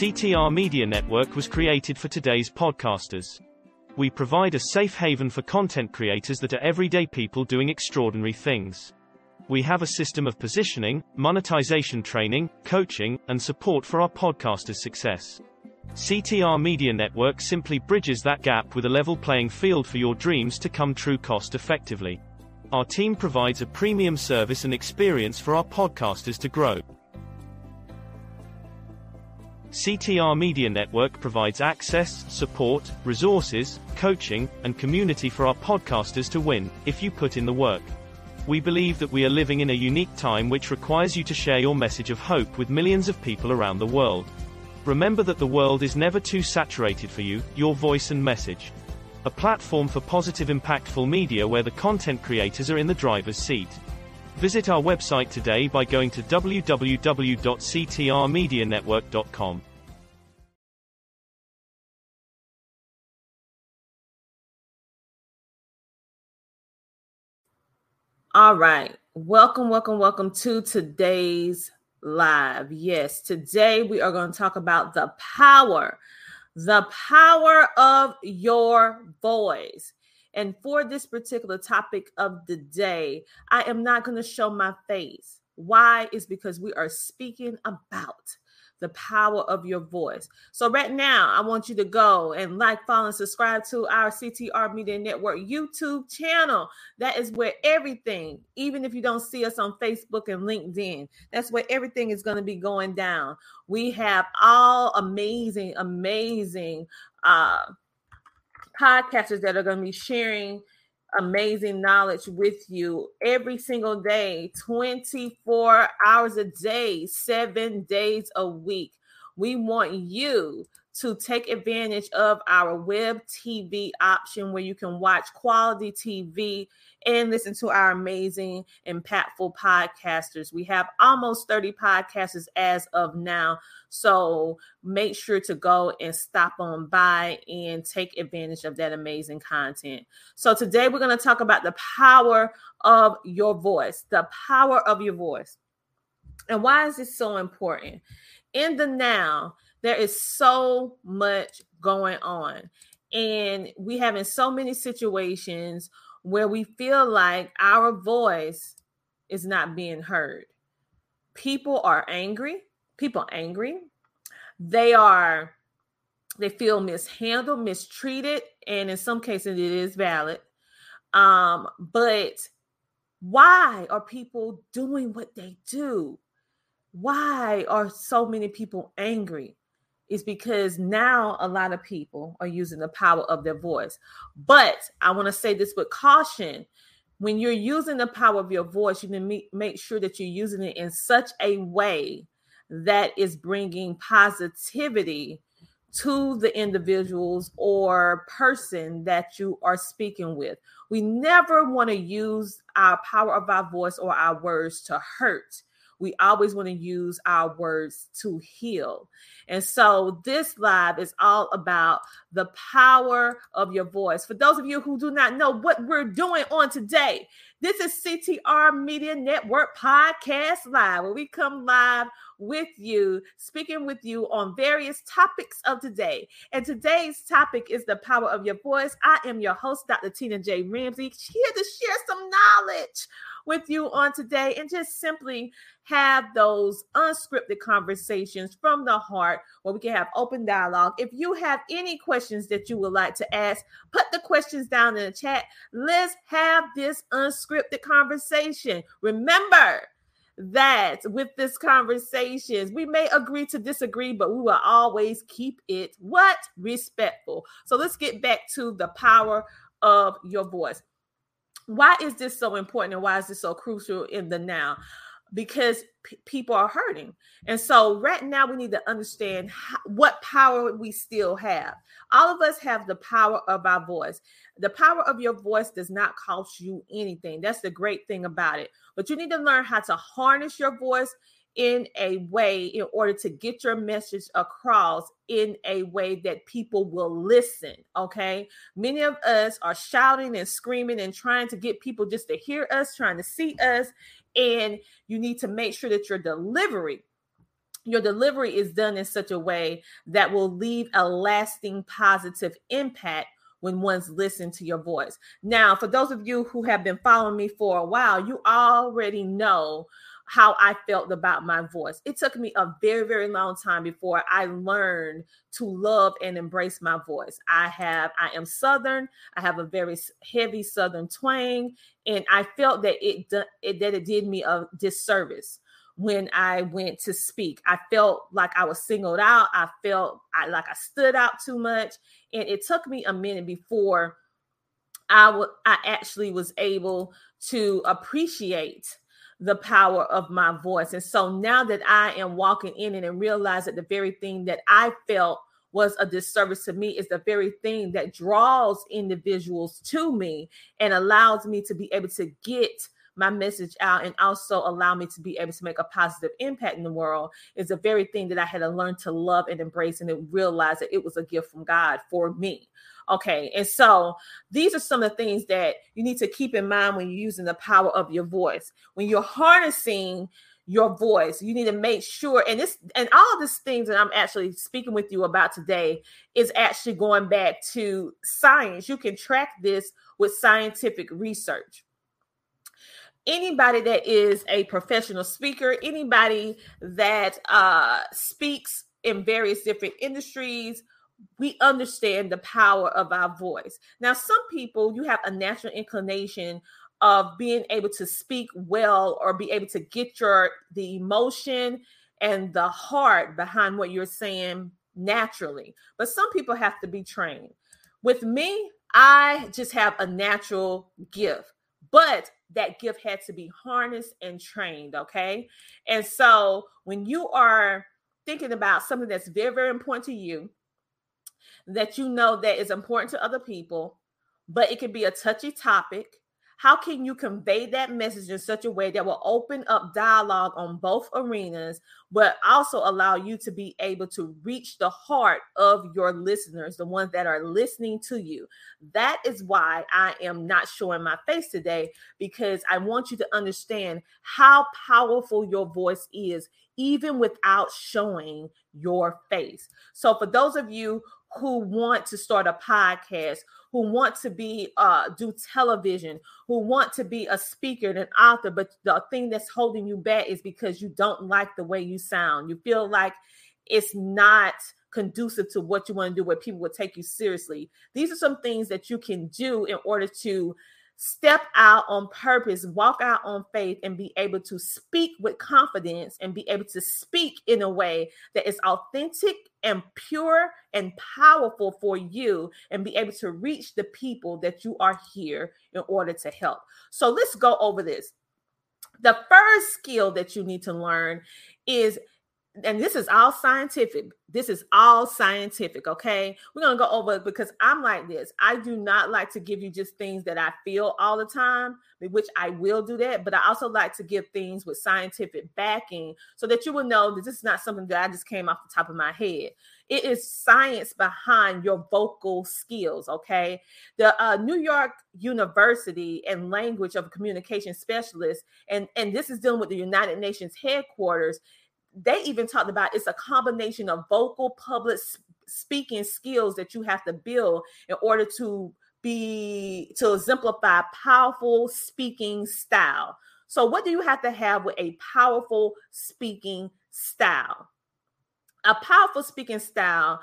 CTR Media Network was created for today's podcasters. We provide a safe haven for content creators that are everyday people doing extraordinary things. We have a system of positioning, monetization training, coaching, and support for our podcasters' success. CTR Media Network simply bridges that gap with a level playing field for your dreams to come true cost effectively. Our team provides a premium service and experience for our podcasters to grow. CTR Media Network provides access, support, resources, coaching, and community for our podcasters to win, if you put in the work. We believe that we are living in a unique time which requires you to share your message of hope with millions of people around the world. Remember that the world is never too saturated for you, your voice and message. A platform for positive impactful media where the content creators are in the driver's seat. Visit our website today by going to www.ctrmedianetwork.com. All right. Welcome, welcome, welcome to today's live. Yes, today we are going to talk about the power, the power of your voice. And for this particular topic of the day, I am not going to show my face. Why? Is because we are speaking about the power of your voice. So, right now, I want you to go and like, follow, and subscribe to our CTR Media Network YouTube channel. That is where everything, even if you don't see us on Facebook and LinkedIn, that's where everything is going to be going down. We have all amazing, amazing, uh, podcasters that are going to be sharing amazing knowledge with you every single day, 24 hours a day, seven days a week. We want you to take advantage of our web TV option where you can watch quality TV and listen to our amazing, impactful podcasters. We have almost 30 podcasters as of now. So make sure to go and stop on by and take advantage of that amazing content. So today we're going to talk about the power of your voice, the power of your voice. And why is this so important? In the now, there is so much going on. And we have in so many situations where we feel like our voice is not being heard. People are angry. People angry. They are they feel mishandled, mistreated, and in some cases it is valid. Um, but why are people doing what they do? Why are so many people angry? Is because now a lot of people are using the power of their voice. But I want to say this with caution. When you're using the power of your voice, you need to make sure that you're using it in such a way that is bringing positivity to the individuals or person that you are speaking with. We never want to use our power of our voice or our words to hurt we always want to use our words to heal. And so this live is all about the power of your voice. For those of you who do not know what we're doing on today, this is CTR Media Network Podcast Live, where we come live with you, speaking with you on various topics of today. And today's topic is the power of your voice. I am your host, Dr. Tina J. Ramsey, here to share some knowledge with you on today and just simply have those unscripted conversations from the heart where we can have open dialogue. If you have any questions that you would like to ask, put the questions down in the chat. Let's have this unscripted conversation. Remember, that with this conversations we may agree to disagree but we will always keep it what respectful so let's get back to the power of your voice why is this so important and why is this so crucial in the now? Because p- people are hurting. And so, right now, we need to understand how, what power we still have. All of us have the power of our voice. The power of your voice does not cost you anything. That's the great thing about it. But you need to learn how to harness your voice in a way in order to get your message across in a way that people will listen. Okay. Many of us are shouting and screaming and trying to get people just to hear us, trying to see us. And you need to make sure that your delivery your delivery is done in such a way that will leave a lasting positive impact when one's listening to your voice. Now, for those of you who have been following me for a while, you already know how I felt about my voice. It took me a very, very long time before I learned to love and embrace my voice. I have, I am Southern. I have a very heavy Southern twang, and I felt that it, it that it did me a disservice when I went to speak. I felt like I was singled out. I felt I, like I stood out too much. And it took me a minute before I, w- I actually was able to appreciate the power of my voice. And so now that I am walking in it and realize that the very thing that I felt was a disservice to me is the very thing that draws individuals to me and allows me to be able to get my message out and also allow me to be able to make a positive impact in the world is the very thing that I had to learn to love and embrace and to realize that it was a gift from God for me. Okay. And so these are some of the things that you need to keep in mind when you're using the power of your voice. When you're harnessing your voice, you need to make sure, and this and all of these things that I'm actually speaking with you about today is actually going back to science. You can track this with scientific research anybody that is a professional speaker, anybody that uh, speaks in various different industries, we understand the power of our voice. Now, some people, you have a natural inclination of being able to speak well or be able to get your the emotion and the heart behind what you're saying naturally. But some people have to be trained. With me, I just have a natural gift. But that gift had to be harnessed and trained. Okay. And so when you are thinking about something that's very, very important to you, that you know that is important to other people, but it can be a touchy topic, how can you convey that message in such a way that will open up dialogue on both arenas, but also allow you to be able to reach the heart of your listeners, the ones that are listening to you? That is why I am not showing my face today, because I want you to understand how powerful your voice is, even without showing your face. So, for those of you who want to start a podcast, who want to be uh do television, who want to be a speaker and an author, but the thing that's holding you back is because you don't like the way you sound. You feel like it's not conducive to what you want to do where people will take you seriously. These are some things that you can do in order to step out on purpose, walk out on faith, and be able to speak with confidence and be able to speak in a way that is authentic and pure and powerful for you, and be able to reach the people that you are here in order to help. So let's go over this. The first skill that you need to learn is and this is all scientific. This is all scientific, okay? We're gonna go over because I'm like this. I do not like to give you just things that I feel all the time, which I will do that, but I also like to give things with scientific backing so that you will know that this is not something that I just came off the top of my head. It is science behind your vocal skills, okay? The uh, New York University and Language of Communication Specialist, and, and this is dealing with the United Nations headquarters they even talked about it's a combination of vocal public speaking skills that you have to build in order to be to exemplify powerful speaking style. So what do you have to have with a powerful speaking style? A powerful speaking style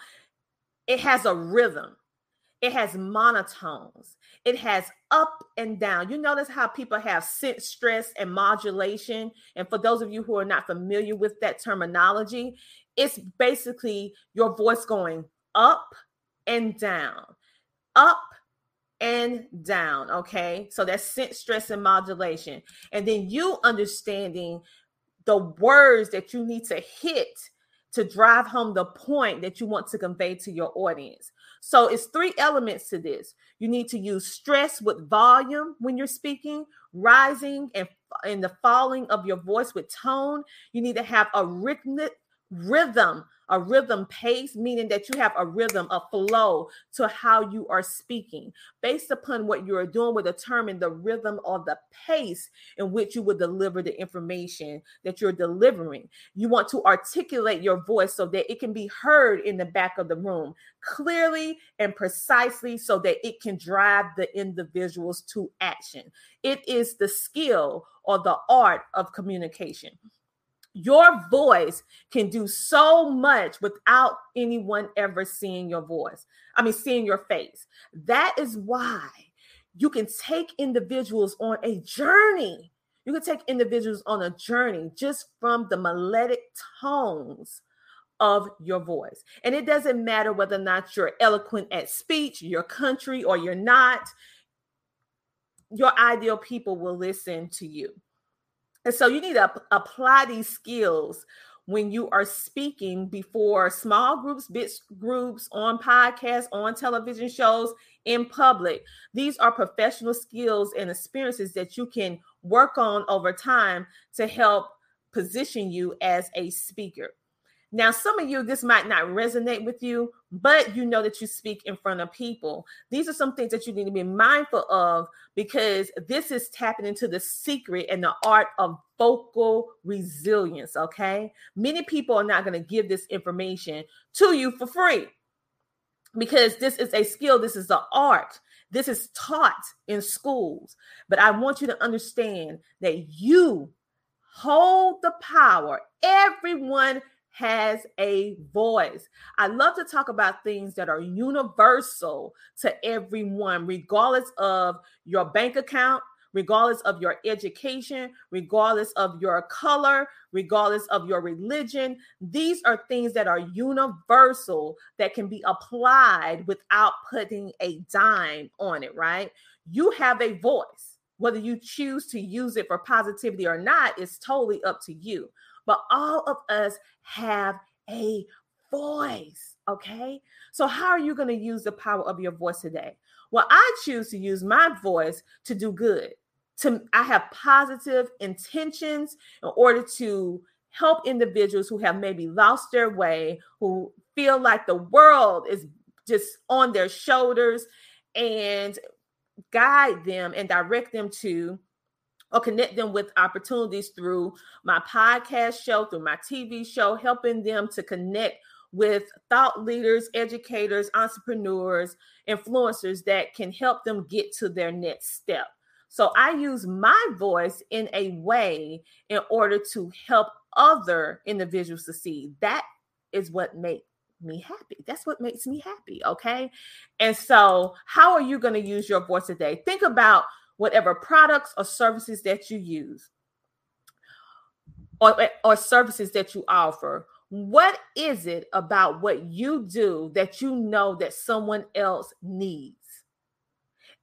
it has a rhythm. It has monotones. It has up and down. You notice how people have sense stress and modulation. And for those of you who are not familiar with that terminology, it's basically your voice going up and down, up and down. Okay. So that's sense stress and modulation. And then you understanding the words that you need to hit to drive home the point that you want to convey to your audience. So it's three elements to this. You need to use stress with volume when you're speaking, rising and in the falling of your voice with tone. You need to have a rhythmic rhythm a rhythm pace, meaning that you have a rhythm, a flow to how you are speaking. Based upon what you are doing, will determine the rhythm or the pace in which you will deliver the information that you're delivering. You want to articulate your voice so that it can be heard in the back of the room clearly and precisely so that it can drive the individuals to action. It is the skill or the art of communication. Your voice can do so much without anyone ever seeing your voice. I mean, seeing your face. That is why you can take individuals on a journey. You can take individuals on a journey just from the melodic tones of your voice. And it doesn't matter whether or not you're eloquent at speech, your country, or you're not, your ideal people will listen to you. And so you need to apply these skills when you are speaking before small groups, big groups, on podcasts, on television shows, in public. These are professional skills and experiences that you can work on over time to help position you as a speaker. Now, some of you, this might not resonate with you, but you know that you speak in front of people. These are some things that you need to be mindful of because this is tapping into the secret and the art of vocal resilience. Okay. Many people are not going to give this information to you for free because this is a skill, this is an art. This is taught in schools. But I want you to understand that you hold the power. Everyone has a voice. I love to talk about things that are universal to everyone, regardless of your bank account, regardless of your education, regardless of your color, regardless of your religion. These are things that are universal that can be applied without putting a dime on it, right? You have a voice. Whether you choose to use it for positivity or not is totally up to you but all of us have a voice. Okay. So, how are you going to use the power of your voice today? Well, I choose to use my voice to do good. To I have positive intentions in order to help individuals who have maybe lost their way, who feel like the world is just on their shoulders, and guide them and direct them to or connect them with opportunities through my podcast show, through my TV show, helping them to connect with thought leaders, educators, entrepreneurs, influencers that can help them get to their next step. So I use my voice in a way in order to help other individuals succeed. That is what makes me happy. That's what makes me happy. Okay. And so, how are you going to use your voice today? Think about whatever products or services that you use or, or services that you offer. What is it about what you do that you know that someone else needs?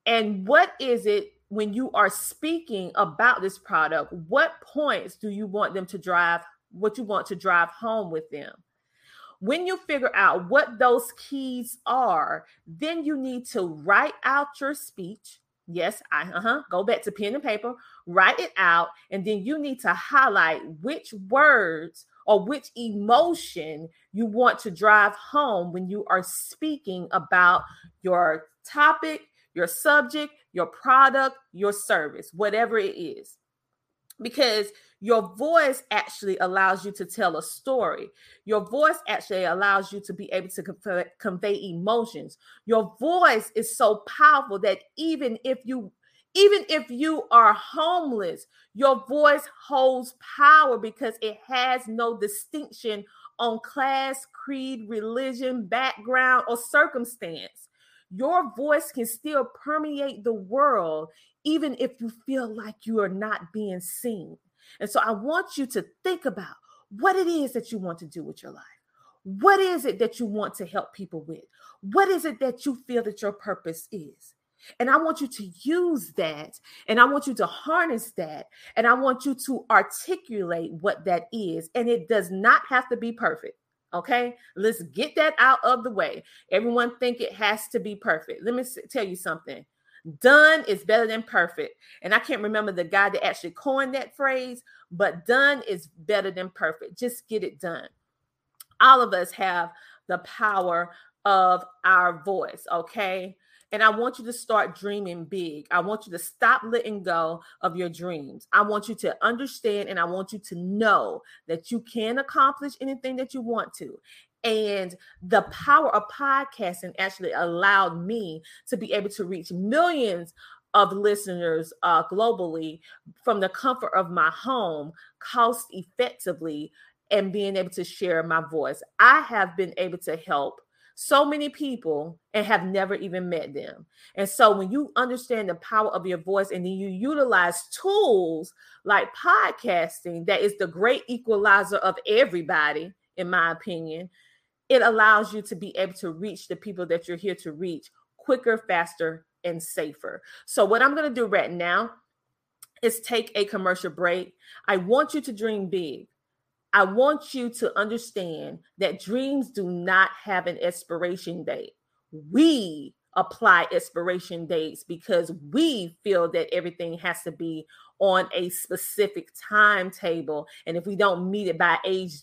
And what is it when you are speaking about this product what points do you want them to drive what you want to drive home with them? When you figure out what those keys are then you need to write out your speech Yes, I uh-huh. Go back to pen and paper, write it out, and then you need to highlight which words or which emotion you want to drive home when you are speaking about your topic, your subject, your product, your service, whatever it is. Because your voice actually allows you to tell a story. Your voice actually allows you to be able to convey, emotions. Your voice is so powerful that even if you even if you are homeless, your voice holds power because it has no distinction on class, creed, religion, background, or circumstance. Your voice can still permeate the world, even if you feel like you are not being seen. And so I want you to think about what it is that you want to do with your life. What is it that you want to help people with? What is it that you feel that your purpose is? And I want you to use that and I want you to harness that and I want you to articulate what that is. And it does not have to be perfect. Okay, let's get that out of the way. Everyone think it has to be perfect. Let me tell you something. Done is better than perfect. And I can't remember the guy that actually coined that phrase, but done is better than perfect. Just get it done. All of us have the power of our voice, okay? And I want you to start dreaming big. I want you to stop letting go of your dreams. I want you to understand and I want you to know that you can accomplish anything that you want to. And the power of podcasting actually allowed me to be able to reach millions of listeners uh, globally from the comfort of my home, cost effectively, and being able to share my voice. I have been able to help so many people and have never even met them. And so when you understand the power of your voice and then you utilize tools like podcasting, that is the great equalizer of everybody, in my opinion, it allows you to be able to reach the people that you're here to reach quicker, faster, and safer. So, what I'm going to do right now is take a commercial break. I want you to dream big. I want you to understand that dreams do not have an expiration date. We apply expiration dates because we feel that everything has to be on a specific timetable. And if we don't meet it by age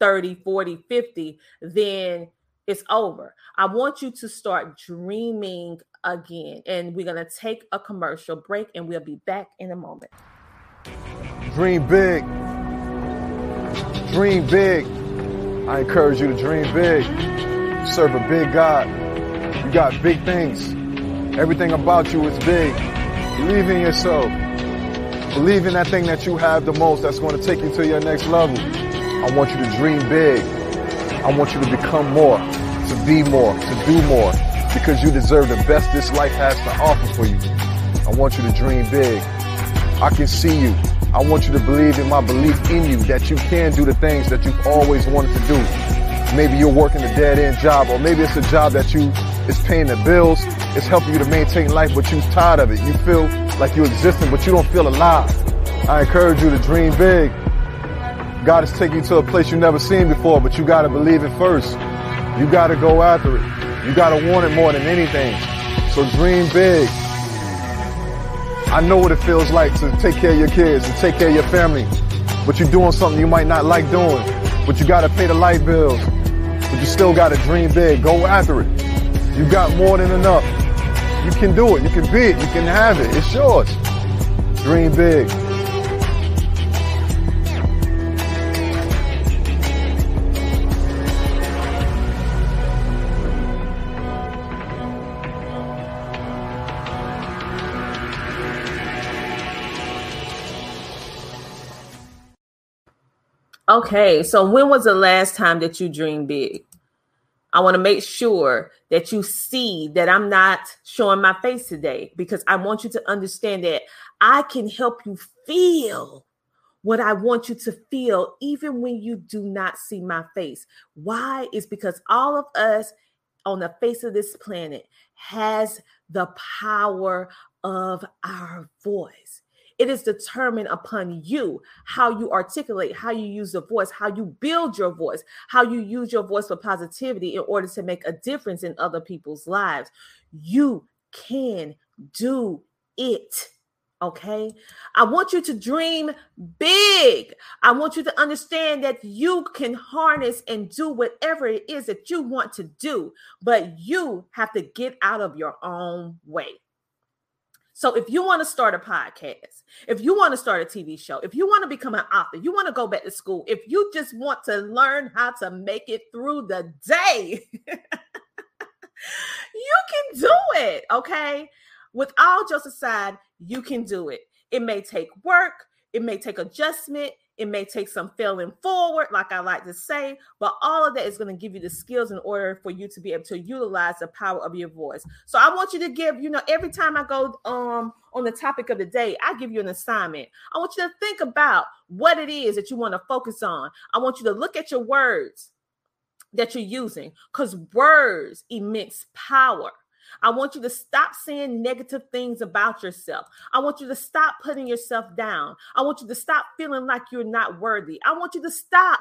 30, 40, 50, then it's over. I want you to start dreaming again. And we're going to take a commercial break and we'll be back in a moment. Dream big. Dream big. I encourage you to dream big. serve a big God. You got big things. Everything about you is big. Believe in yourself. Believe in that thing that you have the most that's going to take you to your next level. I want you to dream big. I want you to become more, to be more, to do more, because you deserve the best this life has to offer for you. I want you to dream big. I can see you. I want you to believe in my belief in you that you can do the things that you've always wanted to do. Maybe you're working a dead end job, or maybe it's a job that you is paying the bills. It's helping you to maintain life, but you're tired of it. You feel like you're existing, but you don't feel alive. I encourage you to dream big. God is taking you to a place you've never seen before, but you got to believe it first. You got to go after it. You got to want it more than anything. So dream big. I know what it feels like to take care of your kids, to take care of your family, but you're doing something you might not like doing, but you got to pay the light bills, but you still got to dream big. Go after it. You got more than enough. You can do it. You can be it. You can have it. It's yours. Dream big. Okay, so when was the last time that you dreamed big? I want to make sure that you see that I'm not showing my face today because I want you to understand that I can help you feel what I want you to feel even when you do not see my face. Why? Is because all of us on the face of this planet has the power of our voice. It is determined upon you how you articulate, how you use the voice, how you build your voice, how you use your voice for positivity in order to make a difference in other people's lives. You can do it. Okay. I want you to dream big. I want you to understand that you can harness and do whatever it is that you want to do, but you have to get out of your own way. So if you want to start a podcast, if you want to start a TV show, if you want to become an author, you want to go back to school, if you just want to learn how to make it through the day, you can do it. Okay. With all jokes aside, you can do it. It may take work, it may take adjustment, it may take some failing forward, like I like to say, but all of that is going to give you the skills in order for you to be able to utilize the power of your voice. So I want you to give, you know, every time I go um on the topic of the day, I give you an assignment. I want you to think about what it is that you want to focus on. I want you to look at your words that you're using because words emits power. I want you to stop saying negative things about yourself. I want you to stop putting yourself down. I want you to stop feeling like you're not worthy. I want you to stop.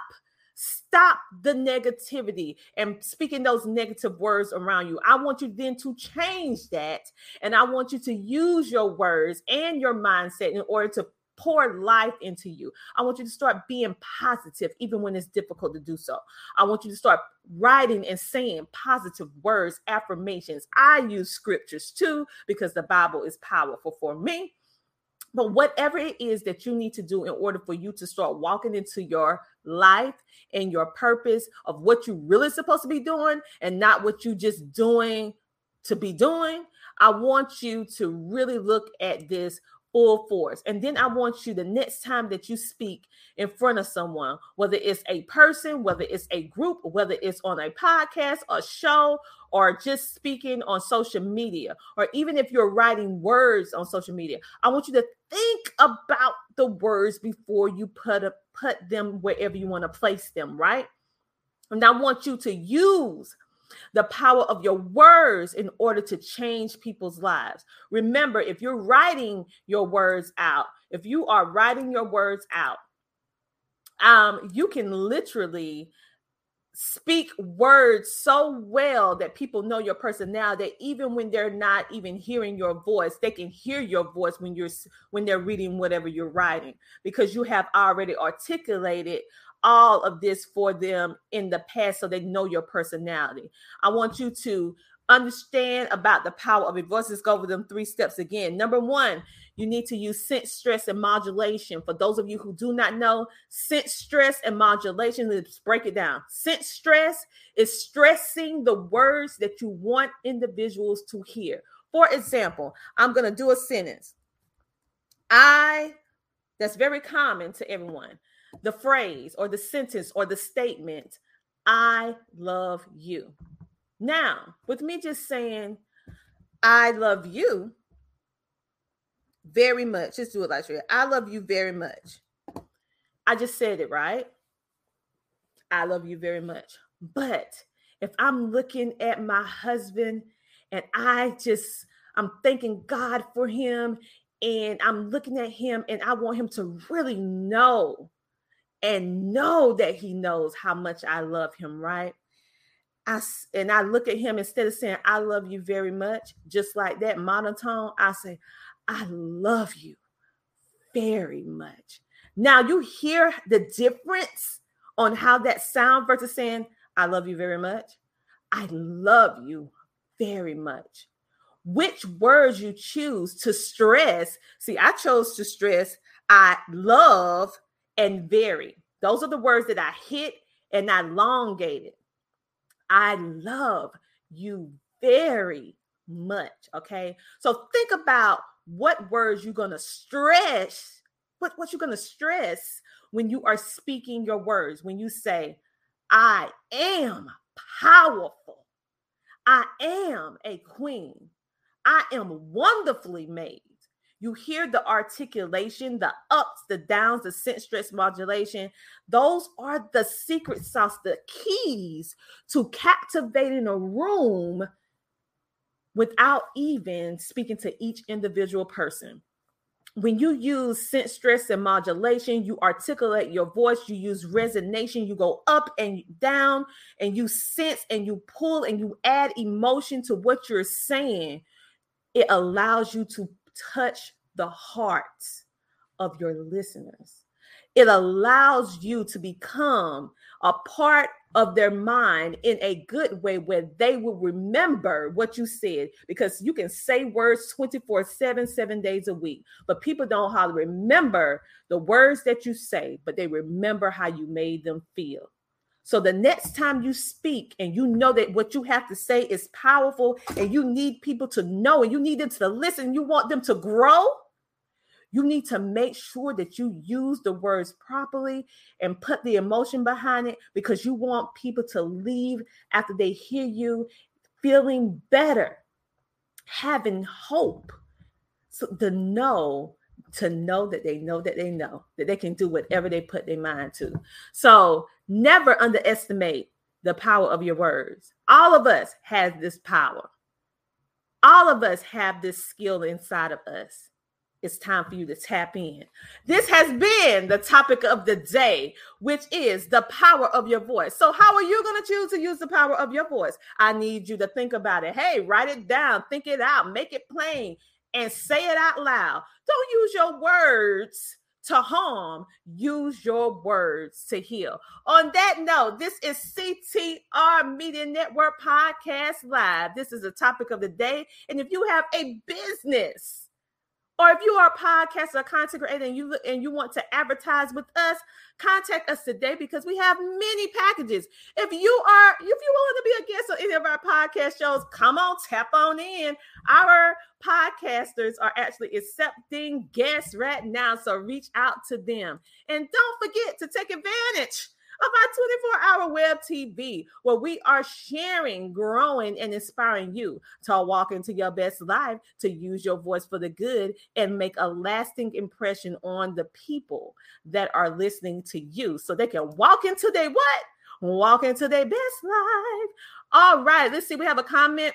Stop the negativity and speaking those negative words around you. I want you then to change that. And I want you to use your words and your mindset in order to pour life into you. I want you to start being positive, even when it's difficult to do so. I want you to start writing and saying positive words, affirmations. I use scriptures too because the Bible is powerful for me. But whatever it is that you need to do in order for you to start walking into your life and your purpose of what you really supposed to be doing and not what you just doing to be doing, I want you to really look at this full force. And then I want you the next time that you speak in front of someone, whether it's a person, whether it's a group, whether it's on a podcast, a show, or just speaking on social media, or even if you're writing words on social media, I want you to think about the words before you put a, put them wherever you want to place them, right? And I want you to use the power of your words in order to change people's lives. Remember, if you're writing your words out, if you are writing your words out, um, you can literally speak words so well that people know your personality that even when they're not even hearing your voice they can hear your voice when you're when they're reading whatever you're writing because you have already articulated all of this for them in the past so they know your personality. I want you to understand about the power of your voice. Let's go over them three steps again. Number one, you need to use sense, stress, and modulation. For those of you who do not know, sense, stress, and modulation, let's break it down. Sense stress is stressing the words that you want individuals to hear. For example, I'm going to do a sentence. I, that's very common to everyone the phrase or the sentence or the statement, I love you. Now, with me just saying, I love you very much. Let's do it like that. I love you very much. I just said it, right? I love you very much. But if I'm looking at my husband and I just, I'm thanking God for him and I'm looking at him and I want him to really know and know that he knows how much I love him, right? I and I look at him instead of saying I love you very much, just like that monotone, I say I love you very much. Now you hear the difference on how that sound versus saying I love you very much. I love you very much. Which words you choose to stress? See, I chose to stress I love and very. Those are the words that I hit and I elongated. I love you very much. Okay. So think about what words you're going to stress, what, what you're going to stress when you are speaking your words. When you say, I am powerful, I am a queen, I am wonderfully made. You hear the articulation, the ups, the downs, the sense stress modulation. Those are the secret sauce, the keys to captivating a room without even speaking to each individual person. When you use sense stress and modulation, you articulate your voice, you use resonation, you go up and down, and you sense and you pull and you add emotion to what you're saying. It allows you to touch the hearts of your listeners. It allows you to become a part of their mind in a good way where they will remember what you said because you can say words 24 7 7 days a week but people don't to remember the words that you say but they remember how you made them feel so the next time you speak and you know that what you have to say is powerful and you need people to know and you need them to listen, you want them to grow, you need to make sure that you use the words properly and put the emotion behind it because you want people to leave after they hear you feeling better, having hope. So to know to know that they know that they know that they can do whatever they put their mind to. So never underestimate the power of your words. All of us has this power. All of us have this skill inside of us. It's time for you to tap in. This has been the topic of the day, which is the power of your voice. So, how are you going to choose to use the power of your voice? I need you to think about it. Hey, write it down, think it out, make it plain, and say it out loud. Don't use your words to harm, use your words to heal. On that note, this is CTR Media Network Podcast Live. This is the topic of the day. And if you have a business, or if you are a podcaster or content creator and you and you want to advertise with us, contact us today because we have many packages. If you are if you want to be a guest on any of our podcast shows, come on, tap on in. Our podcasters are actually accepting guests right now, so reach out to them. And don't forget to take advantage of our 24 hour web TV, where we are sharing, growing, and inspiring you to walk into your best life, to use your voice for the good, and make a lasting impression on the people that are listening to you so they can walk into their what? Walk into their best life. All right, let's see. We have a comment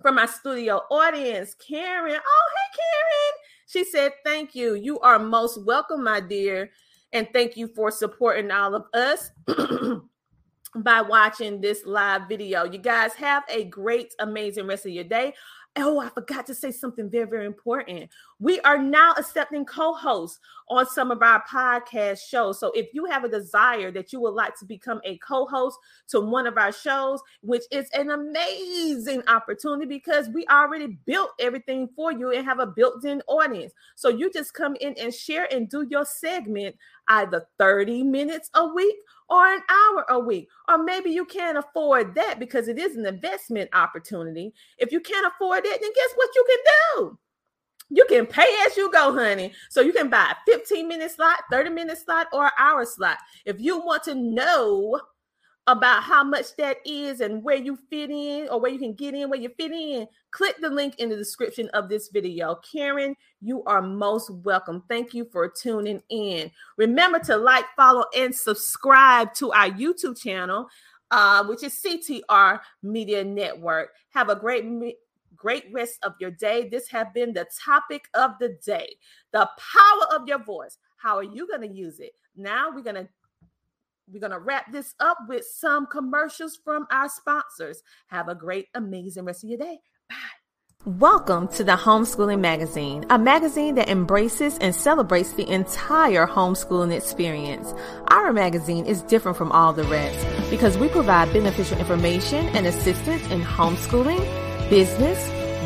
from my studio audience. Karen. Oh, hey, Karen. She said, Thank you. You are most welcome, my dear. And thank you for supporting all of us by watching this live video. You guys have a great, amazing rest of your day. Oh, I forgot to say something very, very important. We are now accepting co hosts on some of our podcast shows. So if you have a desire that you would like to become a co host to one of our shows, which is an amazing opportunity because we already built everything for you and have a built in audience. So you just come in and share and do your segment either 30 minutes a week or an hour a week. Or maybe you can't afford that because it is an investment opportunity. If you can't afford it, then guess what you can do? You can pay as you go, honey. So you can buy a 15 minute slot, 30 minute slot, or an hour slot. If you want to know about how much that is and where you fit in or where you can get in, where you fit in, click the link in the description of this video. Karen, you are most welcome. Thank you for tuning in. Remember to like, follow, and subscribe to our YouTube channel, uh, which is CTR Media Network. Have a great great rest of your day. This has been the topic of the day the power of your voice. How are you going to use it? Now we're going to we're going to wrap this up with some commercials from our sponsors. Have a great, amazing rest of your day. Bye. Welcome to the Homeschooling Magazine, a magazine that embraces and celebrates the entire homeschooling experience. Our magazine is different from all the rest because we provide beneficial information and assistance in homeschooling, business,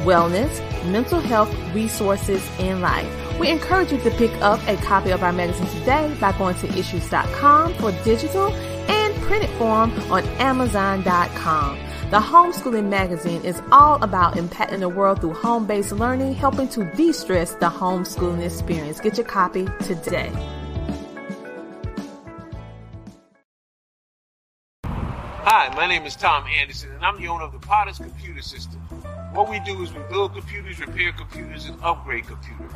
wellness, mental health, resources, and life. We encourage you to pick up a copy of our magazine today by going to issues.com for digital and printed form on amazon.com. The Homeschooling Magazine is all about impacting the world through home based learning, helping to de stress the homeschooling experience. Get your copy today. Hi, my name is Tom Anderson, and I'm the owner of the Potters Computer System. What we do is we build computers, repair computers, and upgrade computers.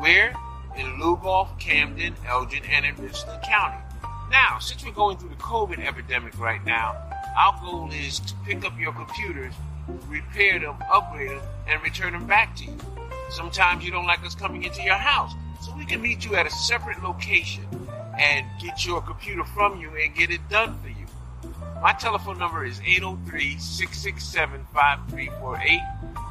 Where? In Lugoff, Camden, Elgin, and in Richland County. Now, since we're going through the COVID epidemic right now, our goal is to pick up your computers, repair them, upgrade them, and return them back to you. Sometimes you don't like us coming into your house, so we can meet you at a separate location and get your computer from you and get it done for you. My telephone number is 803 667 5348,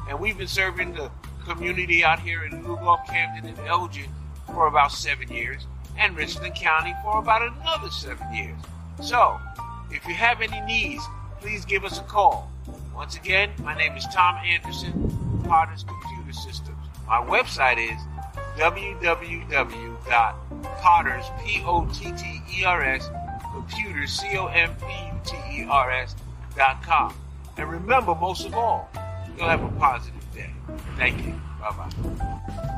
and we've been serving the community out here in Lugoff, Camden, and Elgin for about seven years, and Richland County for about another seven years. So, if you have any needs, please give us a call. Once again, my name is Tom Anderson, Potters Computer Systems. My website is www.potters, P-O-T-T-E-R-S, computers, C-O-M-P-U-T-E-R-S dot com. And remember, most of all, you'll have a positive day. Thank you. Bye-bye.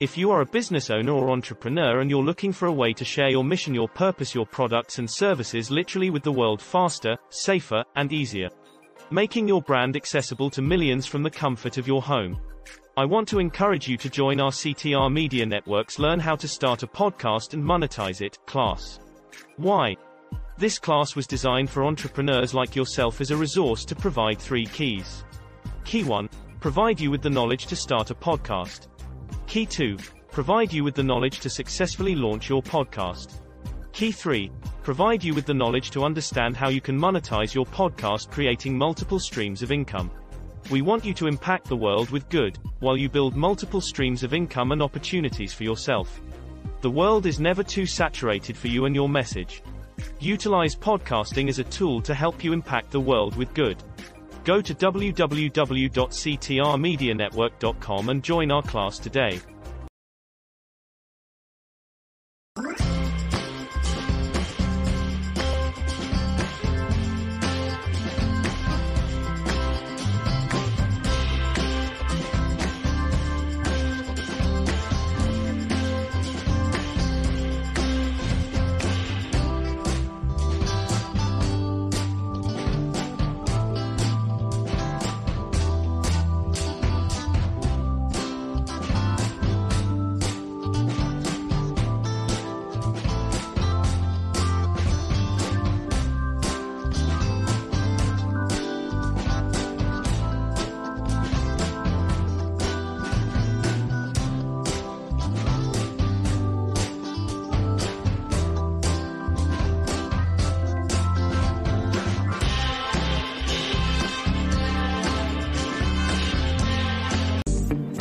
If you are a business owner or entrepreneur and you're looking for a way to share your mission, your purpose, your products and services literally with the world faster, safer, and easier, making your brand accessible to millions from the comfort of your home. I want to encourage you to join our CTR Media Networks Learn How to Start a Podcast and Monetize It class. Why? This class was designed for entrepreneurs like yourself as a resource to provide three keys. Key 1 Provide you with the knowledge to start a podcast. Key 2. provide you with the knowledge to successfully launch your podcast. Key 3. Provide you with the knowledge to understand how you can monetize your podcast creating multiple streams of income. We want you to impact the world with good, while you build multiple streams of income and opportunities for yourself. The world is never too saturated for you and your message. Utilize podcasting as a tool to help you impact the world with good. Go to www.ctrmedianetwork.com and join our class today.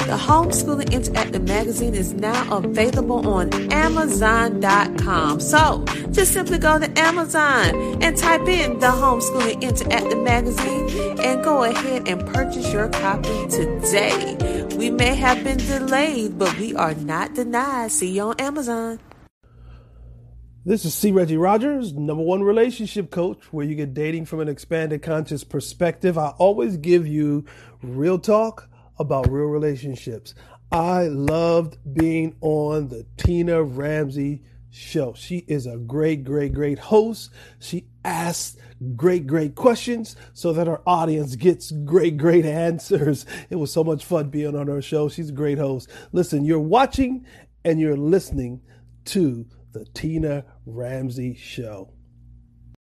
The Homeschooling Interactive magazine is now available on Amazon.com. So just simply go to Amazon and type in the Homeschooling Interactive magazine and go ahead and purchase your copy today. We may have been delayed, but we are not denied. See you on Amazon. This is C. Reggie Rogers, number one relationship coach, where you get dating from an expanded conscious perspective. I always give you real talk about real relationships. I loved being on the Tina Ramsey show. She is a great, great, great host. She asks great, great questions so that our audience gets great, great answers. It was so much fun being on her show. She's a great host. Listen, you're watching and you're listening to the Tina Ramsey Show.